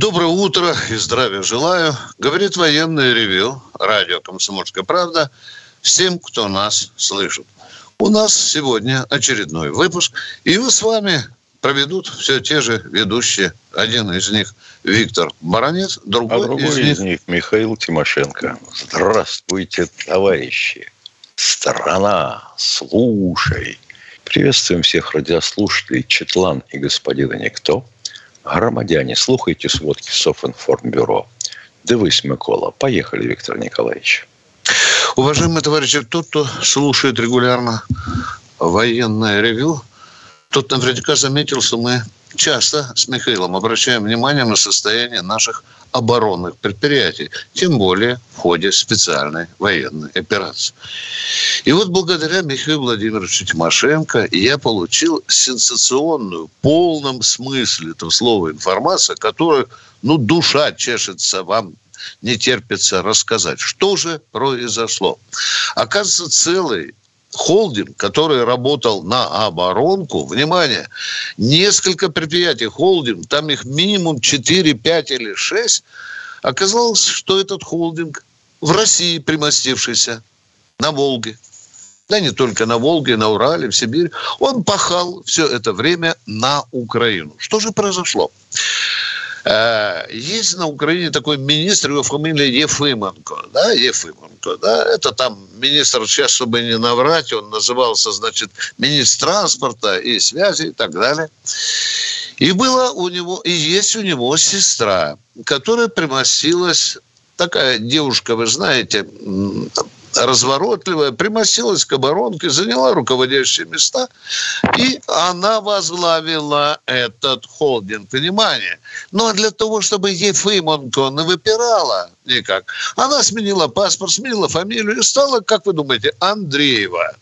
Доброе утро и здравия желаю. Говорит военное ревю, радио «Комсомольская правда», всем, кто нас слышит. У нас сегодня очередной выпуск, и вы с вами проведут все те же ведущие. Один из них Виктор Баранец, другой, а другой из, из них Михаил Тимошенко. Здравствуйте, товарищи. Страна, слушай. Приветствуем всех радиослушателей Четлан и господина Никто. Громадяне, слухайте сводки Софинформбюро. Дивись, Микола. Поехали, Виктор Николаевич. Уважаемые товарищи, тот, кто слушает регулярно военное ревю, тот наверняка заметил, что мы часто с Михаилом обращаем внимание на состояние наших оборонных предприятий, тем более в ходе специальной военной операции. И вот благодаря Михаилу Владимировичу Тимошенко я получил сенсационную, в полном смысле этого слова информацию, которую, ну, душа чешется вам не терпится рассказать. Что же произошло? Оказывается, целый холдинг, который работал на оборонку, внимание, несколько предприятий, холдинг, там их минимум 4, 5 или 6, оказалось, что этот холдинг в России примостившийся, на Волге. Да не только на Волге, на Урале, в Сибири. Он пахал все это время на Украину. Что же произошло? Есть на Украине такой министр, его фамилия Ефименко, да, Ефименко, да, это там министр, сейчас, чтобы не наврать, он назывался, значит, министр транспорта и связи и так далее. И была у него, и есть у него сестра, которая примостилась такая девушка, вы знаете, разворотливая, примостилась к оборонке, заняла руководящие места, и она возглавила этот холдинг. Внимание! Ну, а для того, чтобы Ефимонко не выпирала никак, она сменила паспорт, сменила фамилию и стала, как вы думаете, Андреева.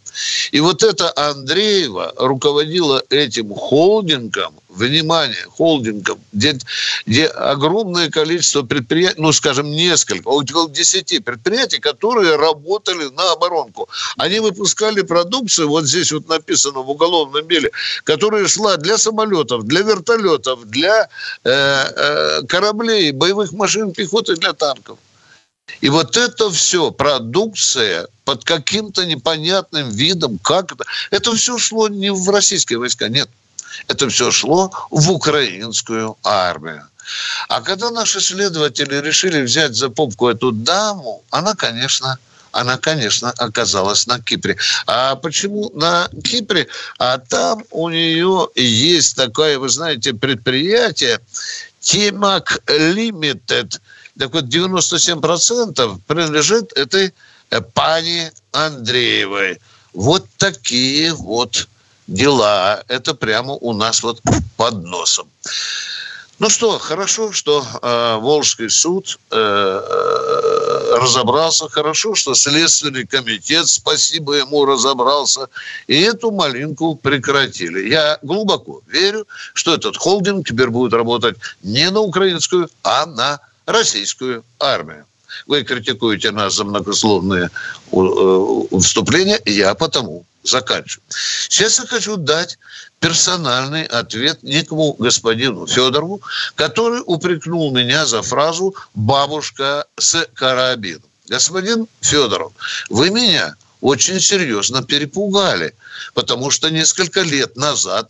И вот эта Андреева руководила этим холдингом, внимание, холдингом, где, где огромное количество предприятий, ну, скажем, несколько, около 10 предприятий, которые работали на оборонку. Они выпускали продукцию, вот здесь вот написано в уголовном деле, которая шла для самолетов, для вертолетов, для э, э, кораблей, боевых машин пехоты, для танков. И вот это все продукция под каким-то непонятным видом, как это, это все шло не в российские войска, нет. Это все шло в украинскую армию. А когда наши следователи решили взять за попку эту даму, она, конечно, она, конечно, оказалась на Кипре. А почему на Кипре? А там у нее есть такое, вы знаете, предприятие Тимак Limited – так вот, 97% принадлежит этой пани Андреевой. Вот такие вот дела. Это прямо у нас вот под носом. Ну что, хорошо, что э, Волжский суд э, э, разобрался, хорошо, что Следственный комитет, спасибо ему, разобрался, и эту малинку прекратили. Я глубоко верю, что этот холдинг теперь будет работать не на украинскую, а на российскую армию. Вы критикуете нас за многословные э, вступления, я потому заканчиваю. Сейчас я хочу дать персональный ответ некому господину Федорову, который упрекнул меня за фразу «бабушка с карабином». Господин Федоров, вы меня очень серьезно перепугали, потому что несколько лет назад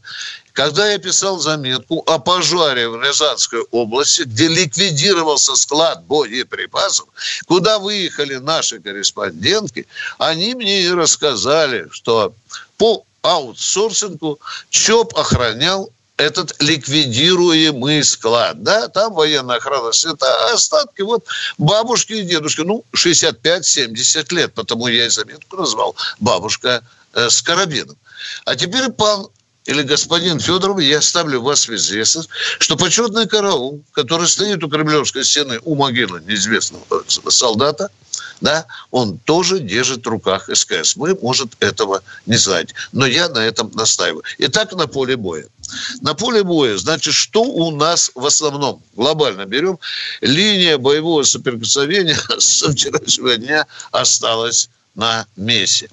когда я писал заметку о пожаре в Рязанской области, где ликвидировался склад боеприпасов, куда выехали наши корреспондентки, они мне и рассказали, что по аутсорсингу ЧОП охранял этот ликвидируемый склад. Да, там военная охрана света, а остатки вот бабушки и дедушки, ну, 65-70 лет, потому я и заметку назвал «Бабушка э, с карабином». А теперь пан или господин Федоров, я ставлю вас в известность, что почетный караул, который стоит у Кремлевской стены, у могилы неизвестного солдата, да, он тоже держит в руках СКС. Мы, может, этого не знать. Но я на этом настаиваю. Итак, на поле боя. На поле боя, значит, что у нас в основном? Глобально берем. Линия боевого соприкосновения со вчерашнего дня осталась на месте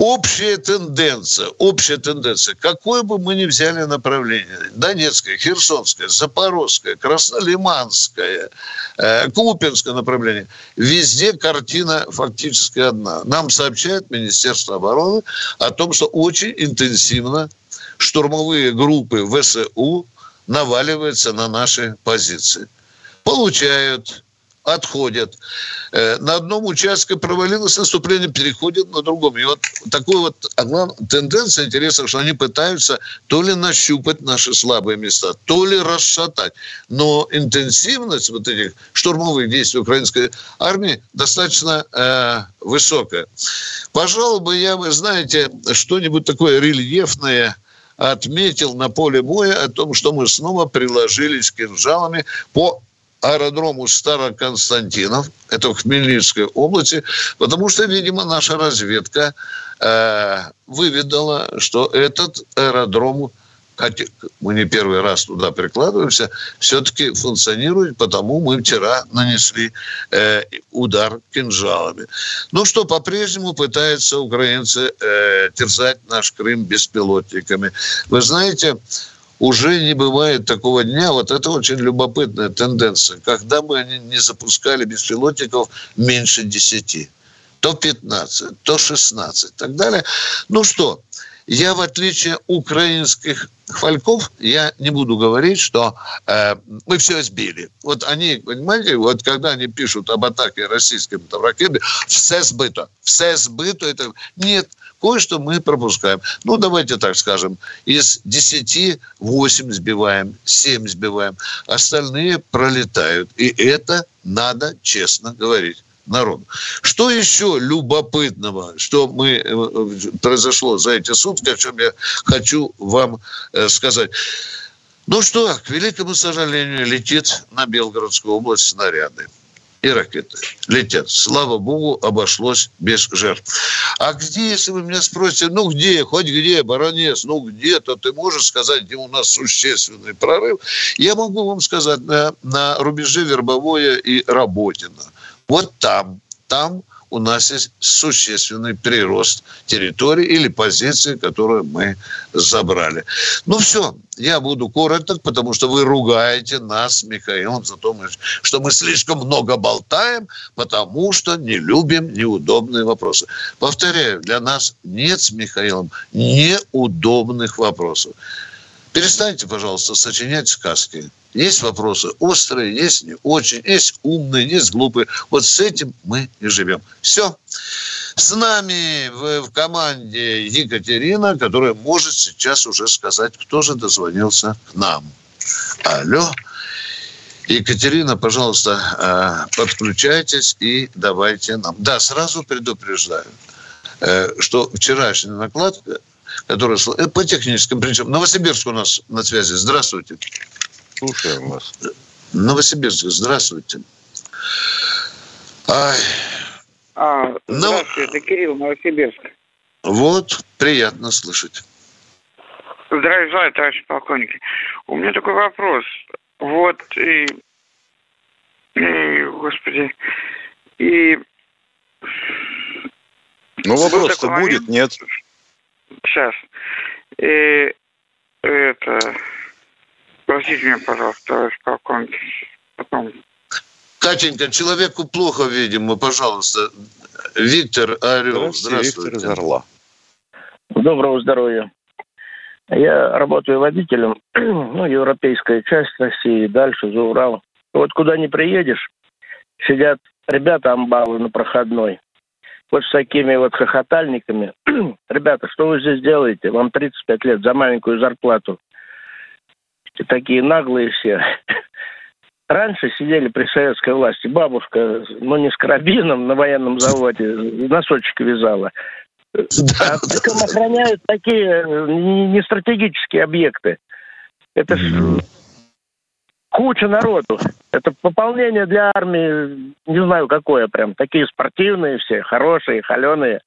общая тенденция, общая тенденция, какое бы мы ни взяли направление, Донецкое, Херсонское, Запорожское, Краснолиманское, э, Купинское направление, везде картина фактически одна. Нам сообщает Министерство обороны о том, что очень интенсивно штурмовые группы ВСУ наваливаются на наши позиции. Получают отходят. Э, на одном участке провалилось наступление, переходят на другом. И вот такой вот тенденция интересна, что они пытаются то ли нащупать наши слабые места, то ли расшатать. Но интенсивность вот этих штурмовых действий украинской армии достаточно э, высокая. Пожалуй, бы я, вы знаете, что-нибудь такое рельефное отметил на поле боя о том, что мы снова приложились кинжалами по аэродрому Староконстантинов, это в Хмельницкой области, потому что, видимо, наша разведка э, выведала, что этот аэродром хотя мы не первый раз туда прикладываемся, все-таки функционирует, потому мы вчера нанесли э, удар кинжалами. Ну что, по-прежнему пытаются украинцы э, терзать наш Крым беспилотниками. Вы знаете, уже не бывает такого дня. Вот это очень любопытная тенденция. Когда мы не запускали беспилотников меньше 10, то 15, то 16 и так далее. Ну что, я, в отличие украинских хвальков, я не буду говорить, что э, мы все сбили. Вот они, понимаете, вот когда они пишут об атаке российской там, ракеты, все сбыто, все сбыто. Это... Нет, Кое-что мы пропускаем. Ну, давайте так скажем, из 10 8 сбиваем, 7 сбиваем. Остальные пролетают. И это надо честно говорить народу. Что еще любопытного, что мы, э, произошло за эти сутки, о чем я хочу вам э, сказать. Ну что, к великому сожалению, летит на Белгородскую область снаряды и ракеты летят. Слава богу, обошлось без жертв. А где, если вы меня спросите, ну где, хоть где, баронец, ну где-то ты можешь сказать, где у нас существенный прорыв? Я могу вам сказать, на, на рубеже Вербовое и Работино. Вот там, там у нас есть существенный прирост территории или позиции, которую мы забрали. Ну все, я буду короток, потому что вы ругаете нас, Михаил, за то, что мы слишком много болтаем, потому что не любим неудобные вопросы. Повторяю, для нас нет с Михаилом неудобных вопросов. Перестаньте, пожалуйста, сочинять сказки. Есть вопросы острые, есть не очень, есть умные, есть глупые. Вот с этим мы и живем. Все. С нами в, в команде Екатерина, которая может сейчас уже сказать, кто же дозвонился к нам. Алло. Екатерина, пожалуйста, э, подключайтесь и давайте нам. Да, сразу предупреждаю, э, что вчерашняя накладка который э, по техническим причинам. Новосибирск у нас на связи. Здравствуйте. Слушаем вас. Новосибирск, здравствуйте. Ай. А, здравствуйте, это Кирилл, Новосибирск. Вот, приятно слышать. Здравия желаю, товарищ полковник. У меня такой вопрос. Вот, и, и господи, и... Ну, вопрос-то будет, нет? Сейчас. И это... Простите меня, пожалуйста, товарищ полковник. Потом. Катенька, человеку плохо, видимо, пожалуйста. Виктор Орел, здравствуйте. Виктор из Орла. Доброго здоровья. Я работаю водителем, ну, европейская часть России, дальше за Урал. Вот куда не приедешь, сидят ребята амбалы на проходной вот с такими вот хохотальниками. Ребята, что вы здесь делаете? Вам 35 лет за маленькую зарплату. И такие наглые все. Раньше сидели при советской власти. Бабушка, ну не с карабином на военном заводе, носочек вязала. Да, Причем охраняют такие нестратегические объекты. Это ж куча народу. Это пополнение для армии, не знаю какое прям. Такие спортивные все, хорошие, холеные.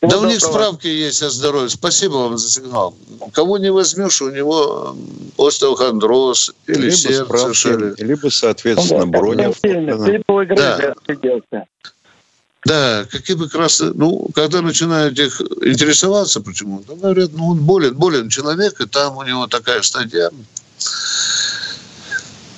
Да у них справки есть о здоровье. Спасибо вам за сигнал. Кого не возьмешь, у него остеохондроз или либо сердце. Справки, шили. Либо, соответственно, броня. Да. Да, какие бы красные... Ну, когда начинают их интересоваться почему-то, говорят, ну, он болен, болен человек, и там у него такая стадия.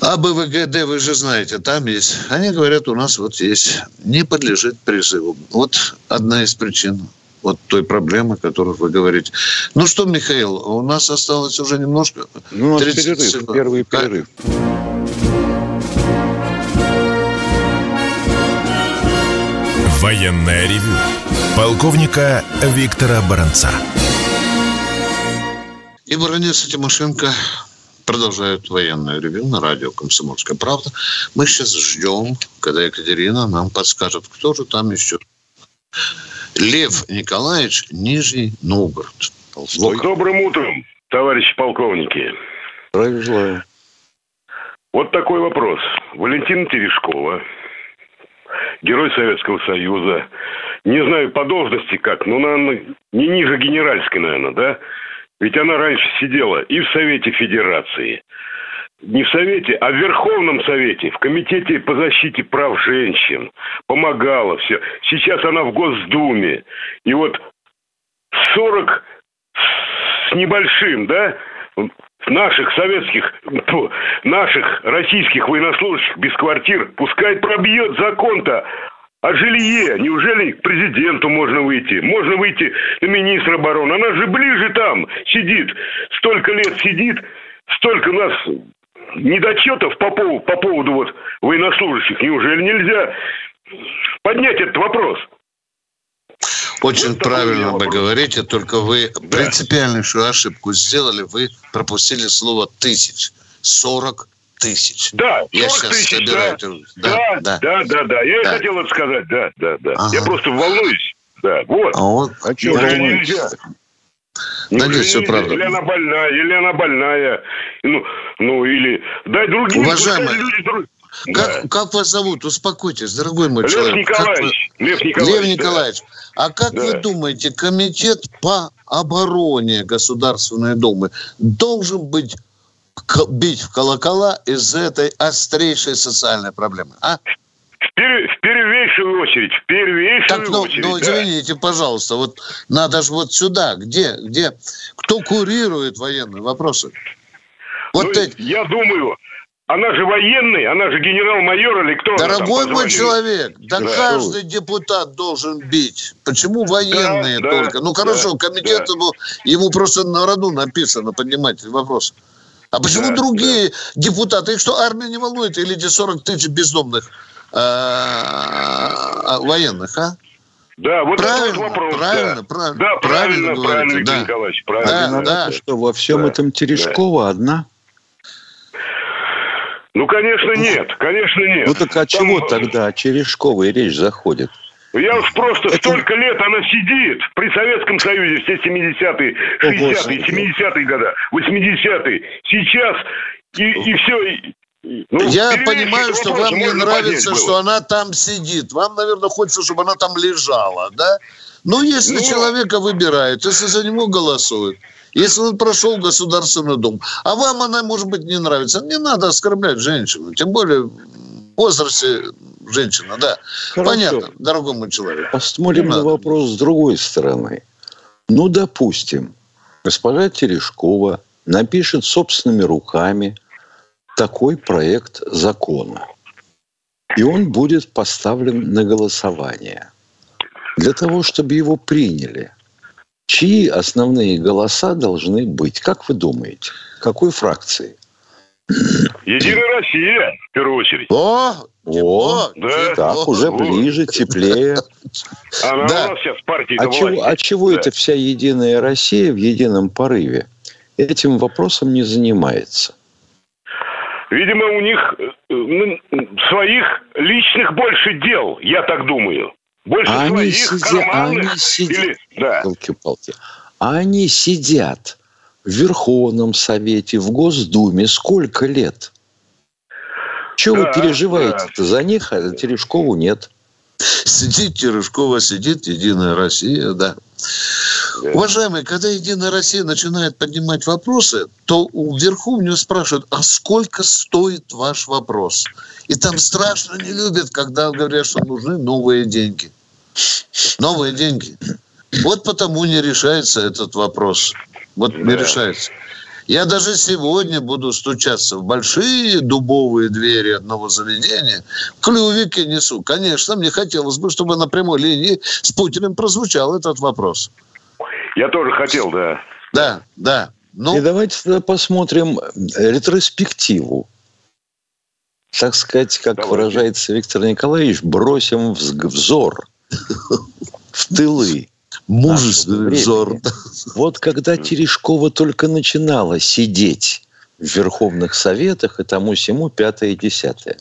А БВГД, вы же знаете, там есть. Они говорят, у нас вот есть. Не подлежит призыву. Вот одна из причин вот той проблемы, о которой вы говорите. Ну что, Михаил, у нас осталось уже немножко. Ну, у нас перерыв, секунд. первый перерыв. Военная ревю. Полковника Виктора Баранца. И Баранец и Тимошенко продолжают военное ревю на радио «Комсомольская правда». Мы сейчас ждем, когда Екатерина нам подскажет, кто же там еще Лев Николаевич, Нижний Новгород. Толстой. Добрым утром, товарищи полковники. Здравия желаю. Вот такой вопрос. Валентина Терешкова, герой Советского Союза. Не знаю по должности как, но, наверное, не ниже генеральской, наверное, да? Ведь она раньше сидела и в Совете Федерации, не в Совете, а в Верховном Совете, в Комитете по защите прав женщин. Помогала все. Сейчас она в Госдуме. И вот 40 с небольшим, да, наших советских, наших российских военнослужащих без квартир, пускай пробьет закон-то о жилье. Неужели к президенту можно выйти? Можно выйти на министра обороны. Она же ближе там сидит. Столько лет сидит, столько нас недочетов по поводу, по поводу вот военнослужащих, неужели нельзя поднять этот вопрос? Очень вот правильно вы говорите, только вы да. принципиальнейшую ошибку сделали, вы пропустили слово тысяч. 40 тысяч. Да, 40 Я сейчас тысяч, собираю. Да. Да, да, да, да, да. Я да. и хотел это сказать, да, да, да. Ага. Я просто волнуюсь. Да, вот. А вот, а что нельзя? Да нет, все правда. Или она больная, или она больная. Ну, ну или... Дай другие... Уважаемые, люди... Как, да. как вас зовут? Успокойтесь, дорогой мой Лев человек. Николаевич. Вы... Лев Николаевич. Лев Николаевич. Да. А как да. вы думаете, комитет по обороне Государственной Думы должен быть бить в колокола из этой острейшей социальной проблемы? А? В первейшую очередь, в первейшую так, ну, очередь. Ну, извините, пожалуйста, вот надо же вот сюда, где, где, кто курирует военные вопросы? Вот ну, эти. Я думаю, она же военный, она же генерал-майор или кто? Дорогой мой человек, да, да каждый депутат должен бить. Почему военные да, только? Да, ну хорошо, да, комитет да. ему, ему просто на роду написано, понимаете, вопрос. А почему да, другие да. депутаты? Их что, армия не волнует? Или эти 40 тысяч бездомных Э, военных, а? Да, вот правильно, этот вопрос. Правильно, да. правильно. Да, правильно, правильно, правильно да. Николаевич, правильно. Да, да. Что, во всем да. этом Терешкова да. одна? Ну, конечно, нет, конечно, нет. Ну, так о Там... чего тогда о Черешковой речь заходит? Я уж просто Это... столько лет она сидит при Советском Союзе, все 70-е, 60-е, 70-е годы, 80-е. Сейчас и, и все, ну, Я понимаю, что вам не нравится, что она там сидит. Вам, наверное, хочется, чтобы она там лежала, да? Ну, если ну, человека выбирают, если за него голосуют, если он прошел Государственный дом, а вам она, может быть, не нравится, не надо оскорблять женщину, тем более в возрасте женщина, да. Хорошо. Понятно, дорогой мой человек. Посмотрим на вопрос с другой стороны. Ну, допустим, госпожа Терешкова напишет собственными руками такой проект закона. И он будет поставлен на голосование. Для того, чтобы его приняли, чьи основные голоса должны быть? Как вы думаете? Какой фракции? Единая Россия, в первую очередь. О, о, да. так, о, уже о. ближе, теплее. Она да. у нас сейчас партия а чего, а чего да. это вся Единая Россия в едином порыве этим вопросом не занимается? Видимо, у них э, своих личных больше дел, я так думаю. Больше а своих, они сидят, карманных они сидят, или... Да. Палки-палки. Они сидят в Верховном Совете, в Госдуме сколько лет? Чего Да, вы переживаете-то да. за них, а за Терешкову нет? Сидит Терешкова, сидит Единая Россия, да. Да. Уважаемые, когда Единая Россия начинает поднимать вопросы, то у вверху у нее спрашивают, а сколько стоит ваш вопрос? И там страшно не любят, когда говорят, что нужны новые деньги. Новые деньги. Вот потому не решается этот вопрос. Вот не Да. решается. Я даже сегодня буду стучаться в большие дубовые двери одного заведения. Клювики несу. Конечно, мне хотелось бы, чтобы на прямой линии с Путиным прозвучал этот вопрос. Я тоже хотел, да. Да, да. Ну, И давайте тогда посмотрим ретроспективу. Так сказать, как Давайте. выражается Виктор Николаевич, бросим взг- взор в тылы. Мужественный взор. Вот когда Терешкова только начинала сидеть в Верховных Советах и тому всему пятое и десятое,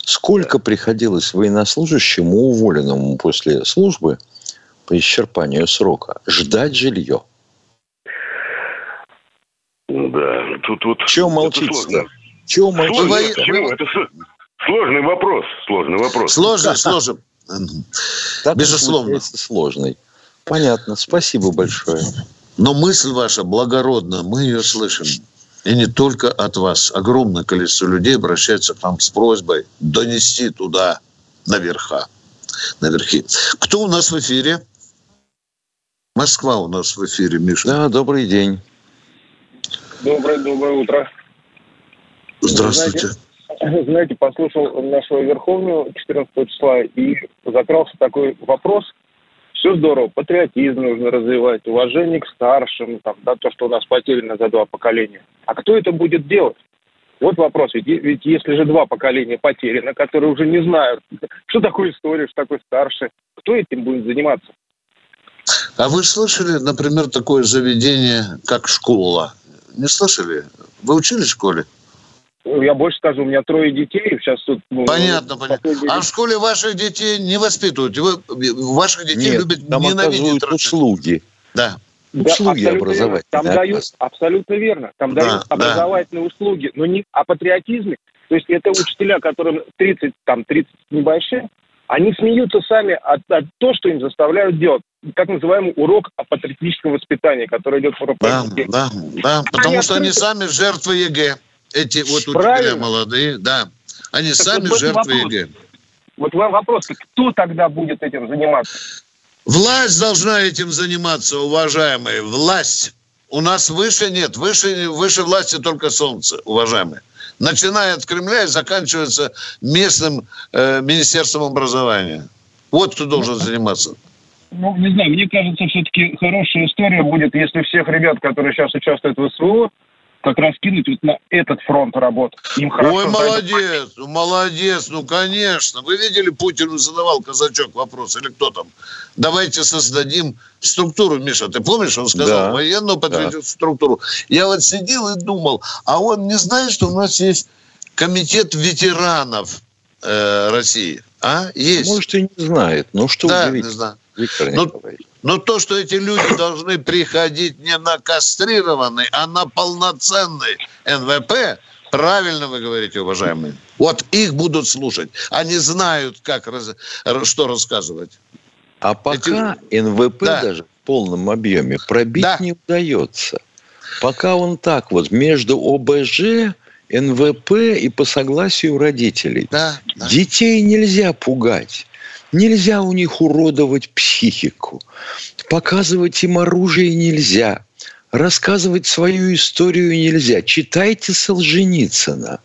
сколько приходилось военнослужащему, уволенному после службы по исчерпанию срока, ждать жилье? Да, тут вот... Чего сложно. Чего Сложно, молчите? почему? Это сложный вопрос, сложный вопрос. Сложно, сложно. Так он Безусловно. сложный. Понятно. Спасибо большое. Но мысль ваша благородна, мы ее слышим. И не только от вас. Огромное количество людей обращается к нам с просьбой донести туда, наверха. Наверхи. Кто у нас в эфире? Москва у нас в эфире, Миша. Да, добрый день. Доброе, доброе утро. Здравствуйте. Знаете, послушал нашего Верховного 14 числа и закрался такой вопрос. Все здорово, патриотизм нужно развивать, уважение к старшим, там, да, то, что у нас потеряно за два поколения. А кто это будет делать? Вот вопрос. Ведь, ведь если же два поколения потеряно, которые уже не знают, что такое история, что такое старший, кто этим будет заниматься? А вы слышали, например, такое заведение, как школа? Не слышали? Вы учились в школе? Ну, Я больше скажу, у меня трое детей, сейчас тут... ну, Понятно, понятно. последний- А в школе ваших детей не воспитывают? Вы, ваших детей Нет, любят там ненавидеть. услуги. Да. Да, Услуги образовательные, Там дают, оказывается. абсолютно верно. Там Да, дают да. образовательные услуги, но не о патриотизме. То есть это учителя, которым 30, там, 30 небольшие, они смеются сами от, от того, что им заставляют делать. Так называемый урок о патриотическом воспитании, который идет в Да, Европе. да, да, потому Они что они открыты. сами жертвы ЕГЭ. Эти вот учителя Правильно. молодые, да. Они Так сами вот жертвы вопрос. ЕГЭ. Вот вам вопрос, кто тогда будет этим заниматься? Власть должна этим заниматься, уважаемые. Власть. У нас выше нет. Выше, выше власти только солнце, уважаемые. Начиная от Кремля и заканчивается местным э, министерством образования. Вот кто должен заниматься. Ну, не знаю, мне кажется, все-таки хорошая история будет, если всех ребят, которые сейчас участвуют в СВО, как раз кинуть вот на этот фронт работ. Им хорошо Ой, зайдет. молодец, ну, молодец, ну, конечно. Вы видели, Путину задавал казачок вопрос, или кто там? Давайте создадим структуру, Миша, ты помнишь, он сказал, Да. военную патриотическую структуру. Я вот сидел и думал, а он не знает, что у нас есть комитет ветеранов э, России? А? Есть. Может, и не знает. Ну, что да, не удивительно, знаю. Виктор Ну, Николаевич. Но то, что эти люди должны приходить не на кастрированный, а на полноценный НВП, правильно вы говорите, уважаемые. Вот их будут слушать. Они знают, как раз- что рассказывать. А пока НВП Да. даже в полном объеме пробить Да. не удается. Пока он так вот между ОБЖ, НВП и по согласию родителей. Да, да. Детей нельзя пугать. Нельзя у них уродовать психику. Показывать им оружие нельзя. Рассказывать свою историю нельзя. Читайте Солженицына.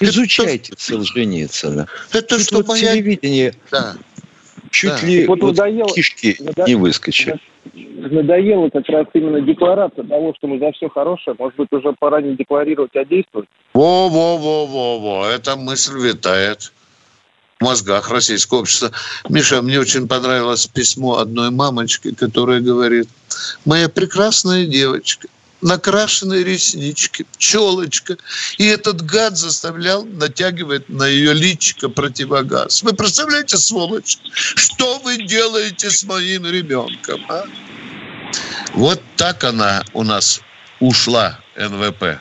Изучайте Солженицына. Это Тут что вот моя... телевидение Да. чуть Да. ли Вот вот надоело- кишки надо- не выскочили. Надоело как раз именно декларация того, что мы за все хорошее. Может быть, уже пора не декларировать, а действовать. Во-во-во-во-во. Эта мысль витает мозгах российского общества. Миша, мне очень понравилось письмо одной мамочки, которая говорит, моя прекрасная девочка, накрашенные реснички, челочка. И этот гад заставлял натягивать на ее личико противогаз. Вы представляете, сволочь, что вы делаете с моим ребенком, а? Вот так она у нас ушла, НВП.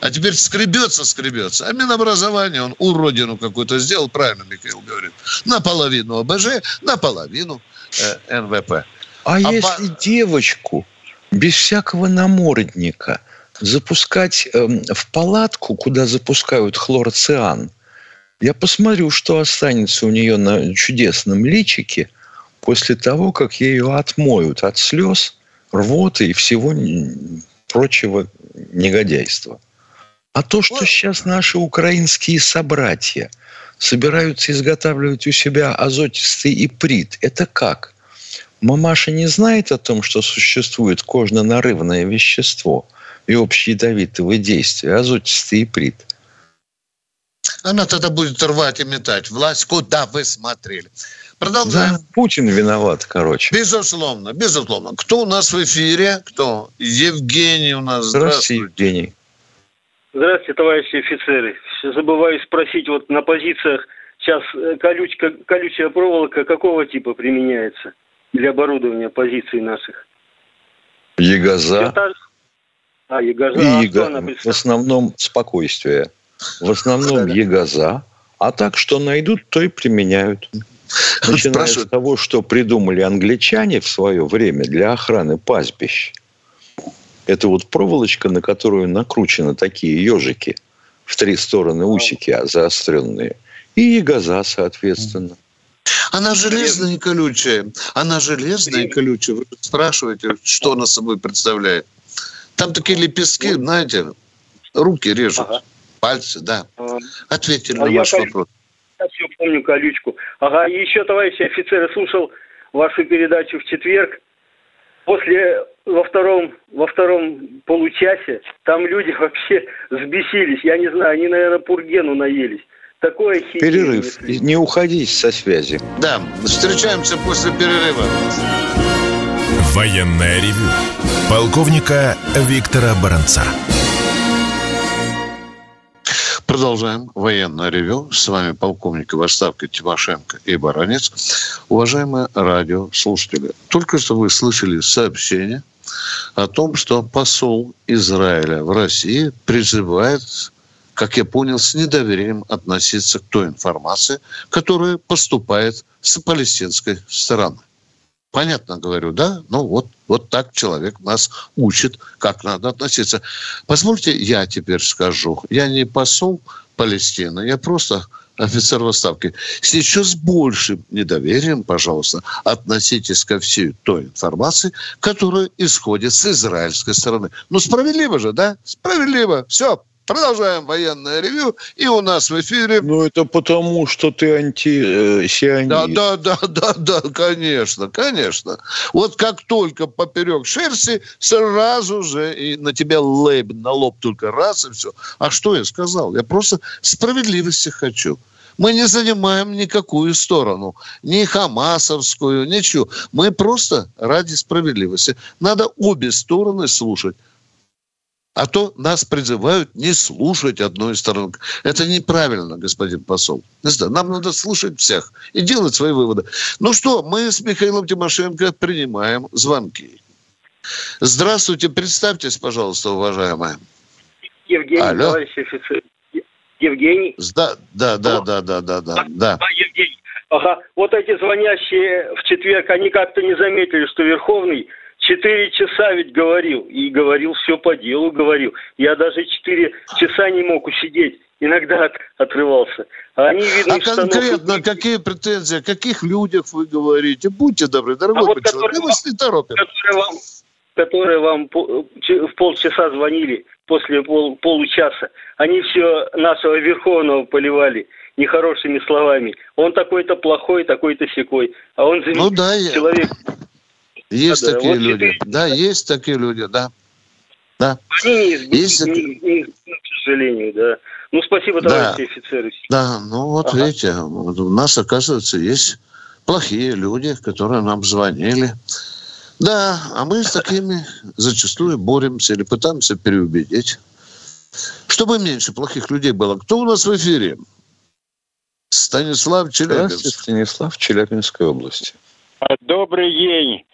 А теперь скребется, скребется. А Минобразование он уродину какую-то сделал, правильно Михаил говорит. Наполовину ОБЖ, наполовину э, НВП. А, а если по... девочку без всякого намордника запускать э, в палатку, куда запускают хлороциан, я посмотрю, что останется у нее на чудесном личике после того, как ее отмоют от слез, рвоты и всего прочего негодяйства. А то, что сейчас наши украинские собратья собираются изготавливать у себя азотистый иприт, это как? Мамаша не знает о том, что существует кожно-нарывное вещество и общеядовитого действия, азотистый иприт. Она тогда будет рвать и метать. Власть, куда вы смотрели? Продолжаем. Да, Путин виноват, короче. Безусловно, безусловно. Кто у нас в эфире? Кто? Евгений у нас. Здравствуйте, Здравствуйте. Евгений. Здравствуйте, товарищи офицеры. Забываю спросить, вот на позициях сейчас э, колючка, колючая проволока какого типа применяется для оборудования позиций наших? Ягоза. А, ягоза. И а яго... В основном спокойствие. В основном ягоза. А так, что найдут, то и применяют. Начиная с того, что придумали англичане в свое время для охраны пастбищ – это вот проволочка, на которую накручены такие ежики в три стороны усики а заостренные. И ягоза, соответственно. Она железная и колючая. Она железная и колючая. Вы спрашиваете, что она собой представляет. Там такие лепестки, знаете, руки режут. Ага. Пальцы, да. Ответьте а на ваш я вопрос. Я все помню колючку. Ага, и еще, товарищи офицеры, слушал вашу передачу в четверг после во втором, во втором получасе там люди вообще взбесились. Я не знаю, они, наверное, пургену наелись. Такое Перерыв. Не уходите со связи. Да, встречаемся после перерыва. Военная ревю. Полковника Виктора Баранца. Продолжаем военное ревю. С вами полковник в отставке Тимошенко и Баранец. Уважаемые радиослушатели, только что вы слышали сообщение о том, что посол Израиля в России призывает как я понял, с недоверием относиться к той информации, которая поступает с палестинской стороны. Понятно говорю, да? Ну вот, вот так человек нас учит, как надо относиться. Позвольте, я теперь скажу. Я не посол Палестины, я просто офицер в отставке. Сейчас с большим недоверием, пожалуйста, относитесь ко всей той информации, которая исходит с израильской стороны. Ну, справедливо же, да? Справедливо. Все, Продолжаем военное ревю. И у нас в эфире... Ну, это потому, что ты антисионист. Э, да, да, да, да, да, конечно, конечно. Вот как только поперек шерсти, сразу же и на тебя лейб, на лоб только раз и все. А что я сказал? Я просто справедливости хочу. Мы не занимаем никакую сторону, ни хамасовскую, ничего. Мы просто ради справедливости. Надо обе стороны слушать. А то нас призывают не слушать одной стороны. Это неправильно, господин посол. Нам надо слушать всех и делать свои выводы. Ну что, мы с Михаилом Тимошенко принимаем звонки. Здравствуйте, представьтесь, пожалуйста, уважаемая. Евгений, Алло. товарищ офицер. Евгений? Да, да, да, да, да, да, да, да. Да, Евгений. Ага. Вот эти звонящие в четверг, они как-то не заметили, что Верховный Четыре часа ведь говорил, и говорил все по делу, говорил. Я даже четыре часа не мог усидеть, иногда от, отрывался. А, они, видно, а конкретно какие претензии, о каких людях вы говорите? Будьте добры, дорогой а вот человек, мы вас не торопим. Которые вам, которые вам в полчаса звонили после пол, получаса, они все нашего Верховного поливали нехорошими словами. Он такой-то плохой, такой-то секой. А он ну, да, человек... Я... Есть да, такие вот люди. Теперь... Да, есть такие люди, да. Да. Они не, есть... не, не, к сожалению, да. Ну, спасибо, товарищи да. офицеры. Да, ну вот ага. видите, у нас, оказывается, есть плохие люди, которые нам звонили. Да, а мы с такими зачастую боремся или пытаемся переубедить. Чтобы меньше плохих людей было. Кто у нас в эфире? Станислав Челябинск. Здравствуйте, Станислав, Челябинской области. Добрый день,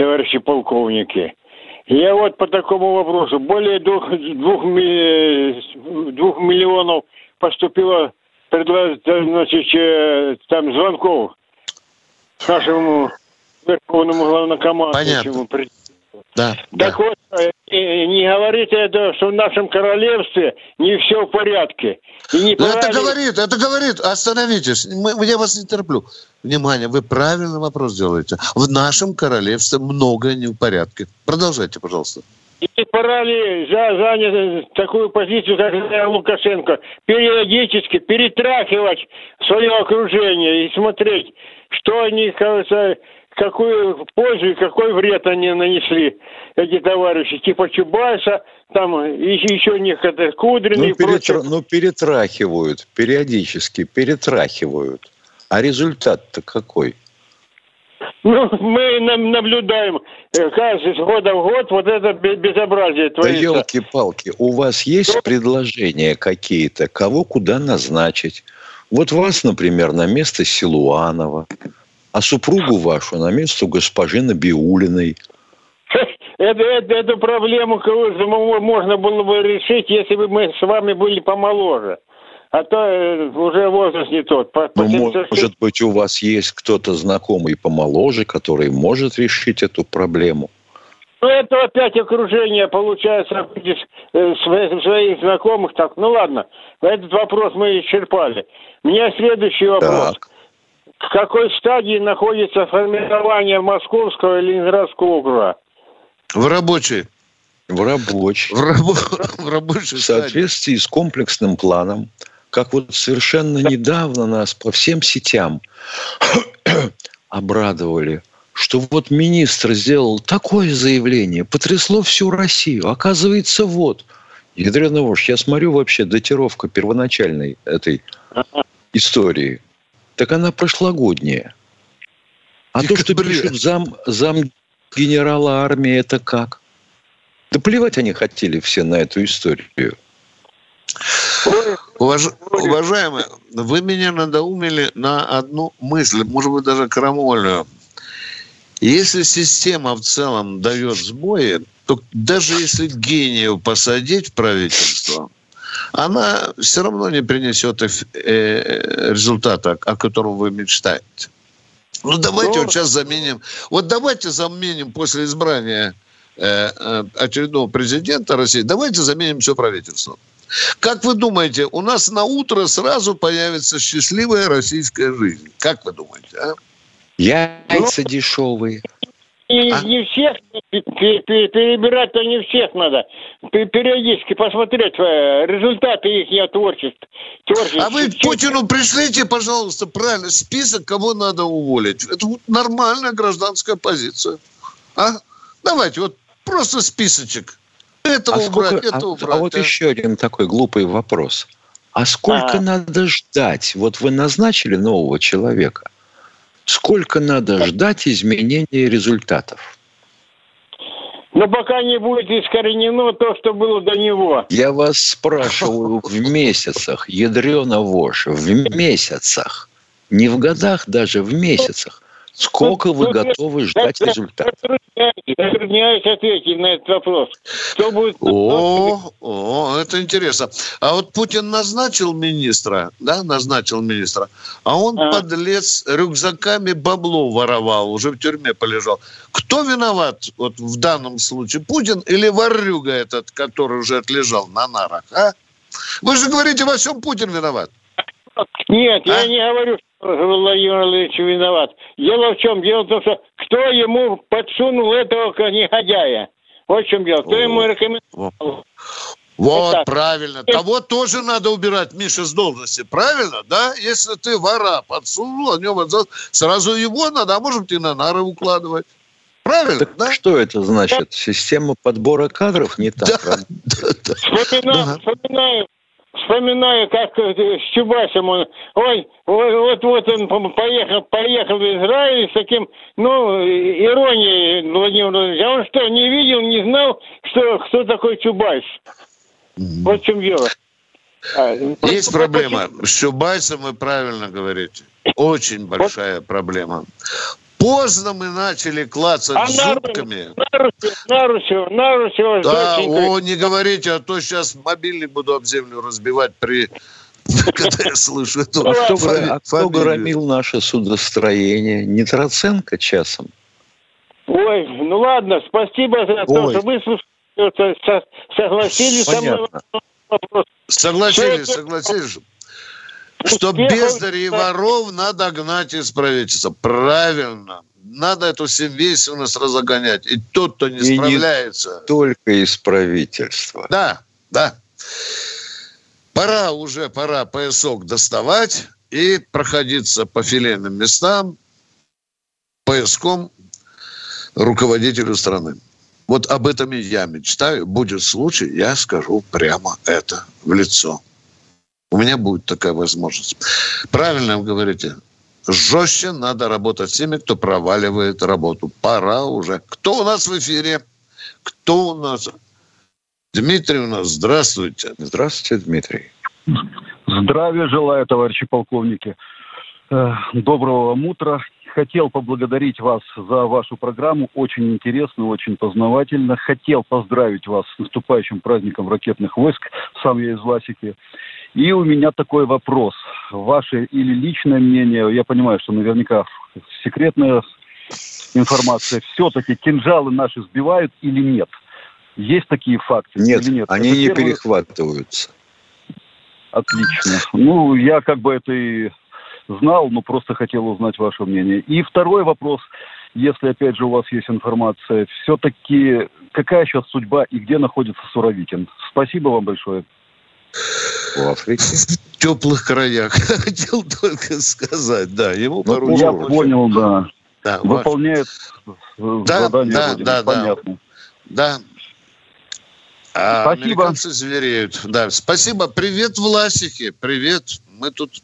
товарищи полковники. Я вот по такому вопросу. Более двух, двух, двух миллионов поступило значит, э, там звонков нашему верховному главнокомандующему. Понятно. Да. Так да. вот, э, не говорите это, что в нашем королевстве не все в порядке. И не Ну, это пора ли- говорит, это говорит. Остановитесь. Мы- я вас не терплю. Внимание, вы правильный вопрос делаете. В нашем королевстве многое не в порядке. Продолжайте, пожалуйста. И пора ли за, занять такую позицию, как Лукашенко, периодически перетрахивать свое окружение и смотреть, что они, кажется, какую пользу и какой вред они нанесли, эти товарищи, типа Чубайса, там еще некоторые Кудрин Ну, и прочее. перетра- ну, перетрахивают, периодически перетрахивают. А результат-то какой? Ну, мы наблюдаем э, каждый года в год вот это бе- безобразие Да творится. елки-палки, у вас есть предложения какие-то, кого куда назначить? Вот вас, например, на место Силуанова, а супругу вашу на место госпожи Набиулиной. Это, это- эту проблему можно было бы решить, если бы мы с вами были помоложе. А то э, уже возраст не тот. По, по Ну, 76 может быть, у вас есть кто-то знакомый помоложе, который может решить эту проблему. Ну, это опять окружение, получается, видишь, э, своих, своих знакомых. Так, ну ладно, этот вопрос мы исчерпали. У меня следующий вопрос. Так. В какой стадии находится формирование Московского и Ленинградского округа? В рабочей. В рабочий. В, рабо- в рабочей В стадии. соответствии с комплексным планом, как вот совершенно недавно нас по всем сетям обрадовали, что вот министр сделал такое заявление, потрясло всю Россию. Оказывается, вот, ядрёна вошь, я смотрю вообще датировка первоначальной этой истории, так она прошлогодняя. А то, что пишут зам, зам генерала армии, это как? Да плевать они хотели все на эту историю. Уваж- Уважаемые, вы меня надоумили на одну мысль, может быть, даже крамольную. Если система в целом дает сбои, то даже если гениев посадить в правительство, она все равно не принесет э, результата, о котором вы мечтаете. Ну, давайте вот сейчас заменим. Вот давайте заменим после избрания э, э, очередного президента России, давайте заменим все правительство. Как вы думаете, у нас на утро сразу появится счастливая российская жизнь? Как вы думаете? а? Яйца дешевые. И А? не всех пе- пе- пе- перебирать-то не всех надо. Пе- Периодически посмотреть э, результаты их творчества. творчества. А вы Путину пришлите, пожалуйста, правильно список, кого надо уволить. Это нормальная гражданская позиция. А? Давайте, вот просто списочек. Этого А, сколько- убрать, а- это а убрать. вот а. еще один такой глупый вопрос. А сколько А. надо ждать? Вот вы назначили нового человека. Сколько надо ждать изменения результатов? Но пока не будет искоренено то, что было до него. Я вас спрашиваю в месяцах, ядрена вошь, в месяцах. Не в годах, даже в месяцах. Сколько вы готовы ждать результата? Затрудняюсь, затрудняюсь ответить на этот вопрос. Что будет... О, о, это интересно. А вот Путин назначил министра, да, назначил министра, а он, А. подлец, рюкзаками бабло воровал, уже в тюрьме полежал. Кто виноват вот в данном случае, Путин или ворюга этот, который уже отлежал на нарах, а? Вы же говорите, во всем Путин виноват. Нет, А? я не говорю, что Владимир Владимирович виноват. Дело в чем? Дело в том, что кто ему подсунул этого негодяя? Вот в чем дело. Кто О. ему рекомендовал? Вот, так. правильно. Того тоже надо убирать, Миша, с должности. Правильно, да? Если ты вора подсунул, о нем сразу его надо, а может быть, и на нары укладывать. Правильно, Так да? что это значит? Система подбора кадров не так Да, да, да. Вспоминаю, Да. вспоминаю, вспоминаю, как э, с Чубасом он, ой, вот, вот он поехал, поехал в Израиль с таким, ну, иронией Владимир Владимирович. А он что, не видел, не знал, что, кто такой Чубайс? Вот в чем дело. А, Есть проблема. С Чубайсом вы правильно говорите. Очень большая проблема. Поздно мы начали клацать а зубками. Нарусева, Нарусева, Да, о, не говорите, а то сейчас мобильник буду об землю разбивать при когда я слышу эту а кто, фами- а кто громил наше судостроение? Не Троценко часом? Ой, ну ладно, спасибо за то, что вы согласились со мной. Согласились, согласились. Что бездарей и воров надо гнать из правительства. Правильно. Надо эту семейственность разогонять. И тот, кто не и справляется... Не только из правительства. Да, да. Пора уже, пора поясок доставать и проходиться по филейным местам пояском руководителю страны. Вот об этом и я мечтаю. Будет случай, я скажу прямо это в лицо. У меня будет такая возможность. Правильно вы говорите. Жестче надо работать с теми, кто проваливает работу. Пора уже. Кто у нас в эфире? Кто у нас? Дмитрий у нас. Здравствуйте. Здравствуйте, Дмитрий. Здравия желаю, товарищи полковники. Э, доброго вам утра хотел поблагодарить вас за вашу программу. Очень интересно, очень познавательно. Хотел поздравить вас с наступающим праздником ракетных войск. Сам я из Ласики. И у меня такой вопрос. Ваше или личное мнение, я понимаю, что наверняка секретная информация, все-таки кинжалы наши сбивают или нет? Есть такие факты нет, или нет? они Это не первый... перехватываются. Отлично. Ну, я как бы это и знал, но просто хотел узнать ваше мнение. И второй вопрос, если опять же у вас есть информация, все-таки какая сейчас судьба и где находится Суровикин? Спасибо вам большое. В Африке. В теплых краях. Хотел только сказать, да. Ему ну, поручено. Я понял, да. да Выполняет да, задание да, Родины. Да, Понятно. Да. А Спасибо. американцы звереют. Да, спасибо. Привет, Власики. Привет. Мы тут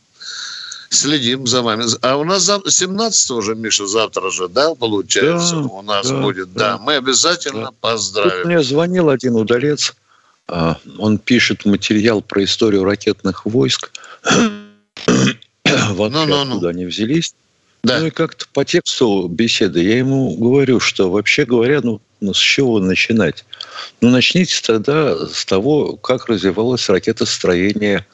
следим за вами. А у нас 17 уже, Миша, завтра же, да, получается, да, у нас да, будет. Да. да, мы обязательно да. поздравим. Тут мне звонил один удалец. А, он пишет материал про историю ракетных войск. Вот ну, ну, откуда ну. они взялись. Да. Ну и как-то по тексту беседы я ему говорю, что вообще говоря, ну, ну с чего начинать? Ну начните тогда с того, как развивалось ракетостроение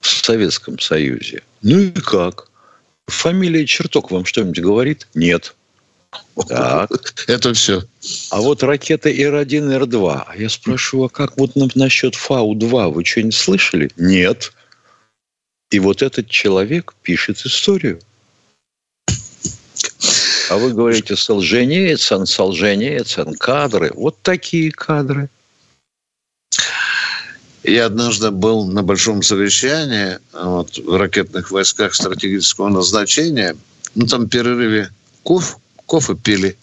в Советском Союзе. Ну и как? Фамилия Черток вам что-нибудь говорит? Нет. Так. Это все. А вот ракета Ир-1, Ир-2. А я спрошу, а как вот насчет Фау-2? Вы что-нибудь слышали? Нет. И вот этот человек пишет историю. А вы говорите, Солженицын, Солженицын, кадры. Вот такие кадры. Я однажды был на большом совещании вот, в ракетных войсках стратегического назначения. Ну, там в перерыве кофе, кофе пили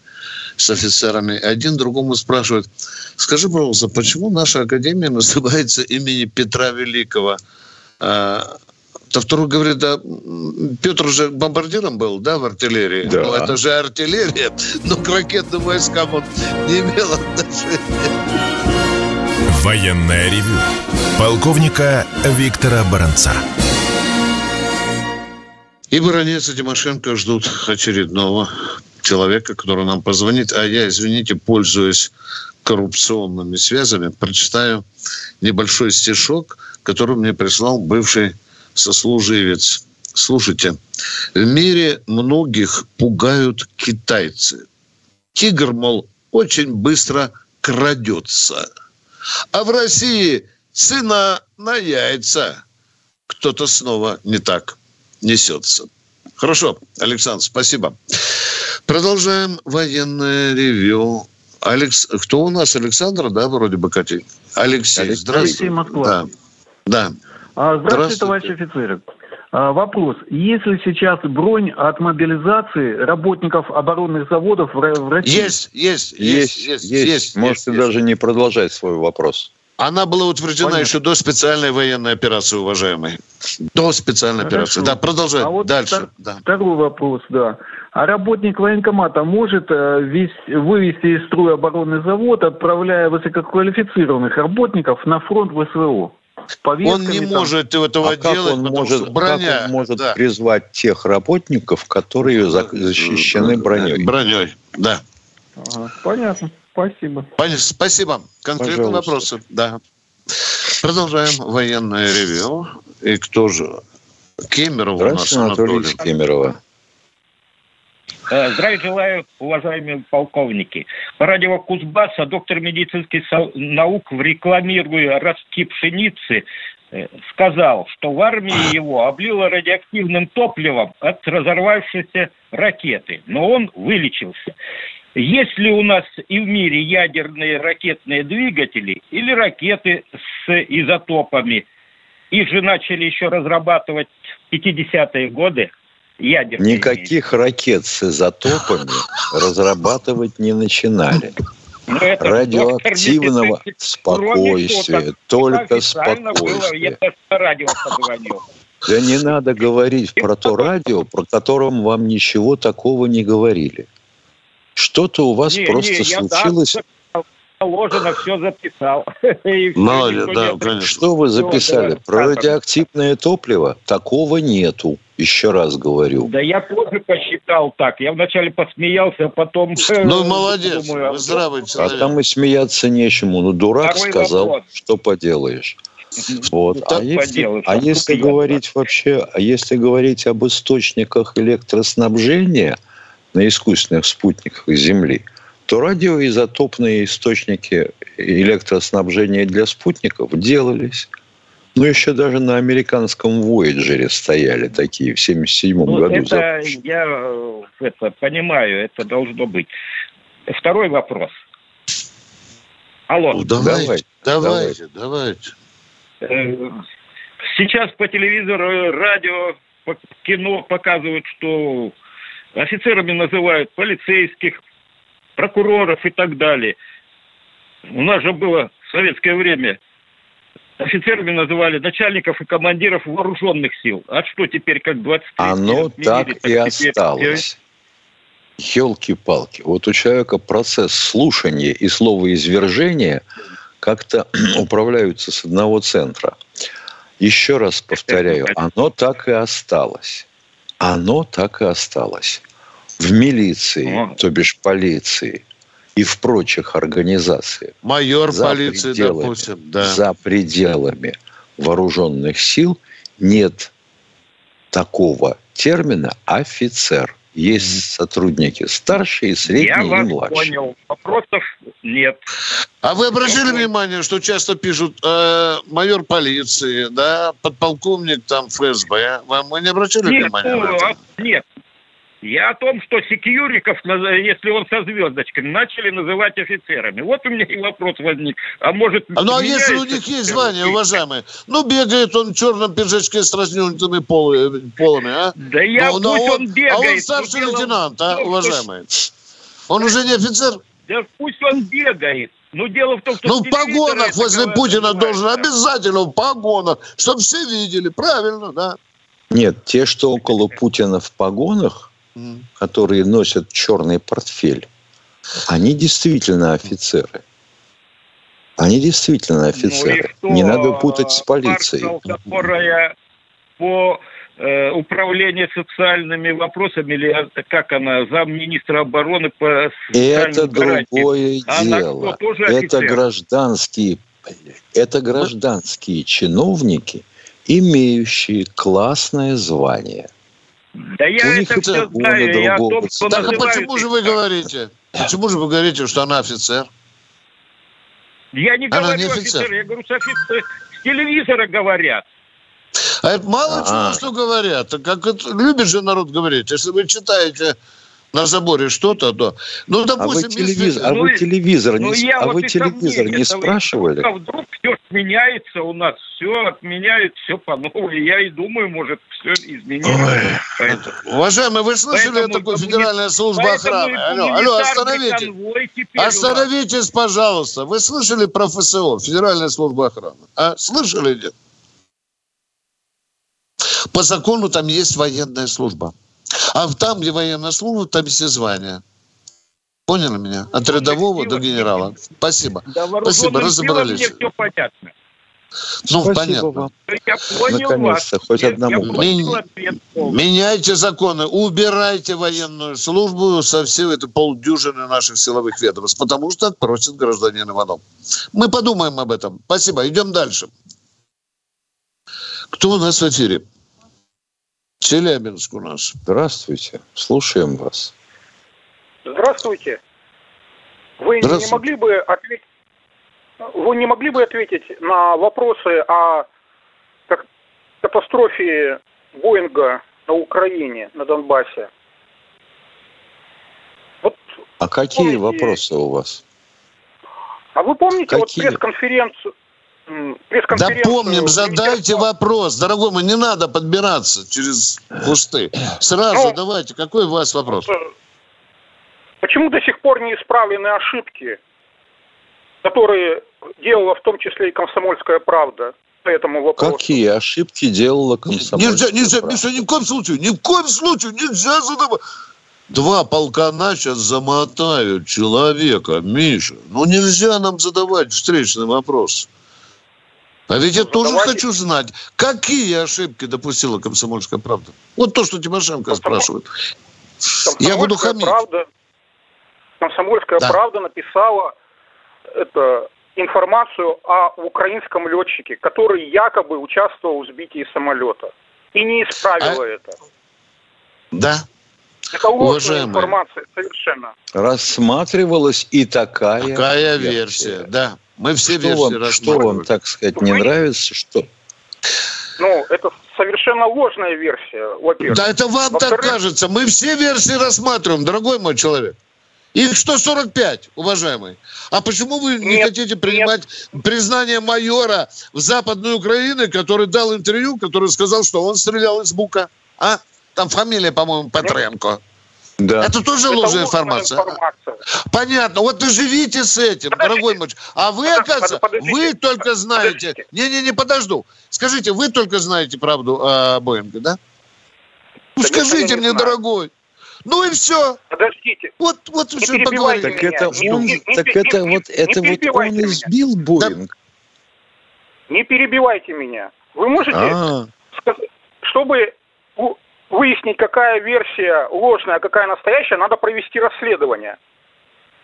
с офицерами. Один другому спрашивает, скажи, пожалуйста, почему наша академия называется имени Петра Великого? А, то второй говорит, да, Петр же бомбардиром был, да, в артиллерии? Да. Ну, это же артиллерия, но к ракетным войскам он не имел отношения. Военное ревю полковника Виктора Баранца. И Баранец и Тимошенко ждут очередного человека, который нам позвонит. А я, извините, пользуясь коррупционными связями, прочитаю небольшой стишок, который мне прислал бывший сослуживец. Слушайте, в мире многих пугают китайцы. Тигр, мол, очень быстро крадется – а в России цена на яйца. Кто-то снова не так несется. Хорошо, Александр, спасибо. Продолжаем военное ревю. Алекс, кто у нас? Александр, да, вроде бы, Катя? Алексей, Алексей здравствуйте. Алексей, Москва. Да. да. А, здравствуйте, здравствуйте, товарищ офицеры. А, вопрос. Есть ли сейчас бронь от мобилизации работников оборонных заводов в России? Есть, есть, есть, есть. есть, есть Можете есть, даже есть. не продолжать свой вопрос. Она была утверждена Понятно. еще до специальной военной операции, уважаемые. До специальной Хорошо. операции. Да, продолжай. А вот Дальше. Втор- да. Второй вопрос, да. А работник военкомата может э, вывести из строя оборонный завод, отправляя высококвалифицированных работников на фронт ВСВО? Он не там... может этого а делать, как он может, броня. Как он может да. призвать тех работников, которые защищены броней? Броней, да. Ага, понятно. Спасибо. Спасибо. Конкретные вопросы. Да. Продолжаем военное ревю. И кто же? Кемеров у нас Анатолий. Анатолий Кемерова. Э, здравия желаю, уважаемые полковники. По радио Кузбасса доктор медицинских наук, рекламируя ростки пшеницы, э, сказал, что в армии его облило радиоактивным топливом от разорвавшейся ракеты. Но он вылечился. Есть ли у нас и в мире ядерные ракетные двигатели или ракеты с изотопами? Их же начали еще разрабатывать в 50-е годы ядерные. Никаких ракет с изотопами разрабатывать не начинали. Ну, Радиоактивного спокойствия, только спокойствие. Да не надо говорить про то радио, про котором вам ничего такого не говорили. Что-то у вас не, просто не, случилось. положено, все записал. Молодец, да, конечно. Что вы записали? Про радиоактивное топливо? Такого нету. Еще раз говорю. Да я тоже посчитал так. Я вначале посмеялся, а потом... Э, ну, молодец, думаю, вы здравый человек. А там и смеяться нечему. Ну, дурак Второй сказал, вопрос. что поделаешь. Вот. Ну, а если, а если говорить вообще, а если говорить об источниках электроснабжения – на искусственных спутниках Земли, то радиоизотопные источники электроснабжения для спутников делались. Ну, еще даже на американском Voyager стояли такие в 1977 ну, году. Это запущены. я э, это, понимаю, это должно быть. Второй вопрос. Алло. Ну, давайте, давайте, давайте. Э, сейчас по телевизору, радио, по кино показывают, что Офицерами называют полицейских, прокуроров и так далее. У нас же было в советское время офицерами называли начальников и командиров вооруженных сил. А что теперь, как 20 Оно так и теперь... осталось. Елки-палки. Вот у человека процесс слушания и словоизвержения как-то управляются с одного центра. Еще раз повторяю, оно так и осталось оно так и осталось. В милиции, то бишь полиции и в прочих организациях. Майор за полиции, пределами, допустим, да. За пределами вооруженных сил нет такого термина «офицер». Есть сотрудники старшие, средние Я и младшие. Я понял. Вопросов нет. А вы обратили внимание, что часто пишут э, майор полиции, да, подполковник там ФСБ? Вам вы не обратили нет, внимания? Ну, а, нет, я о том, что секьюриков, если он со звездочками, начали называть офицерами. Вот у меня и вопрос возник. А может... А ну, а если у них есть звание, уважаемые? Ну, бегает он в черном пиджачке с разнюнутыми полами, а? Да я, ну, пусть он, он бегает. А он старший лейтенант, а, уважаемые? Он уже не офицер? Да пусть он бегает. Но дело в том, что... Ну, в погонах возле Путина должен обязательно в погонах, чтобы все видели. Правильно, да. Нет, те, что около Путина в погонах, которые носят черный портфель, они действительно офицеры. Они действительно офицеры. Ну, Не надо путать с полицией. Маршал, которая по э, управление социальными вопросами, или как она, замминистра обороны по Это другое дело. Это гражданские, это гражданские чиновники, имеющие классное звание – да я У это все знаю, я о том, что Так а почему же вы говорите? Почему же вы говорите, что она офицер? Я не она говорю не офицер. офицер, я говорю, с, офицер, с телевизора говорят. А это мало А-а. чего, что говорят. Как это, любит же народ говорить. Если вы читаете на заборе что-то, то... Ну, допустим, а вы телевизор, если... а вы ну, телевизор, ну, не, а вы телевизор не спрашивали? А вдруг все меняется у нас, все отменяет, все по новой. Я и думаю, может, все изменится. Уважаемые, вы слышали Поэтому, такую федеральная служба охраны? Алло, алло, остановите. Остановитесь, пожалуйста. Вы слышали про ФСО, Федеральная служба охраны? А слышали нет? По закону там есть военная служба. А там, где военная служба, там все звания. Поняли меня? От рядового до генерала. Спасибо. Да, Спасибо, разобрались. Мне все понятно. Ну, Спасибо понятно. вам. Я понял Наконец-то, вас. хоть Я- одному я понятно. понял ответ полный. Меняйте законы, убирайте военную службу со всей этой полдюжины наших силовых ведомств, потому что так просит гражданин Иванов. Мы подумаем об этом. Спасибо. Идем дальше. Кто у нас в эфире? Челябинск у нас. Здравствуйте. Слушаем вас. Здравствуйте. Вы не Здравствуйте. могли бы ответить? Вы не могли бы ответить на вопросы о катастрофе Боинга на Украине, на Донбассе? Вот, А какие Помните- вопросы у вас? а вы помните вот Какие? пресс-конференцию? м, Да пресс-конференцию помним, задайте вопрос. Дорогой мой, не надо подбираться через кусты. Сразу Ну, давайте. Какой у вас вопрос? Почему до сих пор не исправлены ошибки, которые делала в том числе и комсомольская правда по этому вопросу? Какие ошибки делала комсомольская Нельзя, нельзя, правда? Миша, ни в коем случае, ни в коем случае нельзя задавать. Два полкана сейчас замотают человека, Миша. Ну нельзя нам задавать встречный вопрос. А ведь я тоже задавайте. хочу знать, какие ошибки допустила комсомольская правда. Вот то, что Тимошенко Комсомол- спрашивает. Я буду хамить. правда, комсомольская Да. правда написала это информацию о украинском летчике, который якобы участвовал в сбитии самолета и не исправила А- это. Да. Это ложная Уважаемые. информация совершенно. Рассматривалась и такая, Какая версия, да. Мы все Что версии вам, что вам, так сказать, не Вы- нравится? Что? Ну, это совершенно ложная версия, во-первых. Да это вам так Во-вторых, кажется. Мы все версии рассматриваем, дорогой мой человек. Их 145, уважаемый. А почему вы не Нет, хотите принимать признание майора в Западной Украине, который дал интервью, который сказал, что он стрелял из бука? А? Там фамилия, по-моему, Петренко. Да. Это тоже это ложная информация. информация. Понятно. Вот и живите с этим, Подождите. дорогой мой. человек. А вы, Подождите, оказывается, подождите. вы только знаете... Не-не-не, подожду. Скажите, вы только знаете правду о Боинге, да? Ну, Да нет, скажите не мне, знаю. дорогой. Ну и все. Подождите. Вот, вот Не все перебивайте поговорили. Так меня. это Не- он, не- не- так не- это не- вот, не это вот он меня. сбил Боинг. Не перебивайте меня. Вы можете А, сказ- чтобы выяснить, какая версия ложная, а какая настоящая, надо провести расследование.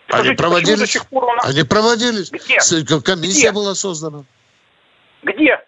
Они Скажите, до проводились? сих пор у нас... Они проводились. Где? Комиссия Где? была создана. Где?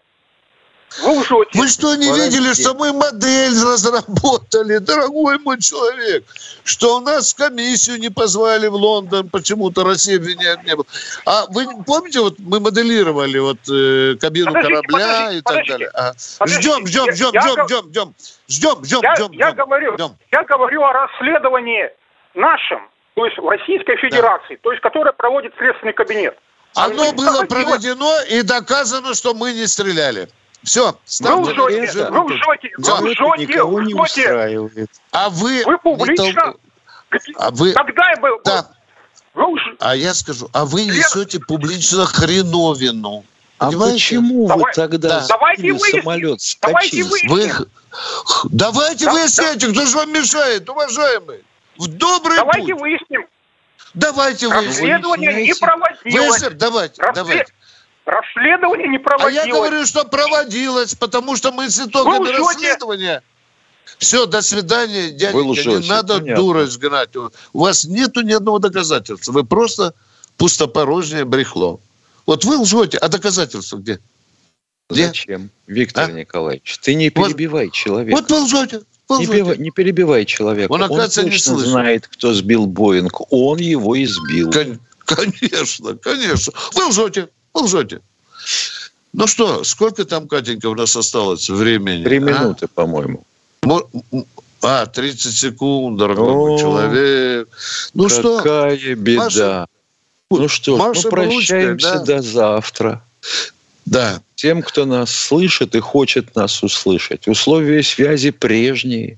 Вы лжете. Вы что, не Подожди. видели, что мы модель разработали, дорогой мой человек? Что у нас комиссию не позвали в Лондон, почему-то Россия обвиняет не было. А вы помните, вот мы моделировали вот э, кабину Подождите, корабля подождите, и так подождите. далее. А, Подождите, ждем, ждем, ждем, я ждем, ждем, ждем, ждем, ждем, Я, ждем, я ждем, говорю, ждем. я говорю о расследовании нашем, то есть в Российской Федерации, то есть которое проводит Следственный кабинет. Оно А было проведено и доказано, что мы не стреляли. Все, Вы ставьте лжете, это- вы лжете, Да. вы лжете, никого вы не лжете. устраивает. А вы... Вы публично... А вы... Когда я был... Да. Вы лж- А я скажу, а вы несете публично хреновину. А Понимаете? почему Давай- вы тогда да. Давайте выясним. самолет, Давайте скачили? выясним. Вы... Давайте Да, выясняйте, кто же вам мешает, уважаемый. В добрый Давайте путь. выясним. Давайте выясним. Расследование не проводилось. Выясним, давайте, Расслед- давайте. Расследование не А проводилось. я говорю, что проводилось, потому что мы с итогами Вы расследования... Все, до свидания, дяденька. Вы лжете, не надо понятно. дурость гнать. У вас нету ни одного доказательства. Вы просто пустопорожнее брехло. Вот вы лжете, а доказательства где? Где? Зачем, Виктор А? Николаевич? Ты не Вот- перебивай человека. Вот вы лжете. Вы не, лжете. пива- не перебивай человека. Он, оказывается, не точно слышит. знает, кто сбил Боинг. Он его и сбил. Кон- Конечно, конечно. Вы лжете, вы лжете. Ну что, сколько там, Катенька, у нас осталось времени? Три а? минуты, по-моему. А, 30 секунд, дорогой мой человек. Ну что, Какая беда. Маша- ну что, ж, Маша ну прощаемся да. до завтра. да, Тем, кто нас слышит и хочет нас услышать. Условия связи прежние.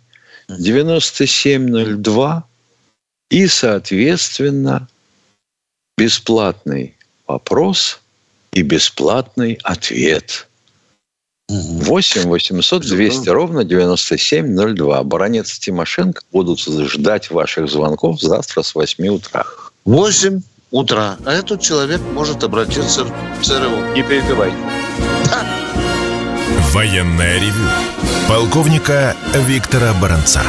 9702 и, соответственно, бесплатный вопрос и бесплатный ответ. 8 800 200 ровно 9702. Баронец Тимошенко будут ждать ваших звонков завтра с 8 утра. 8 утра. А этот человек может обратиться в ЦРУ. Не перебивайте. Военная ревю. Полковника Виктора Баранца.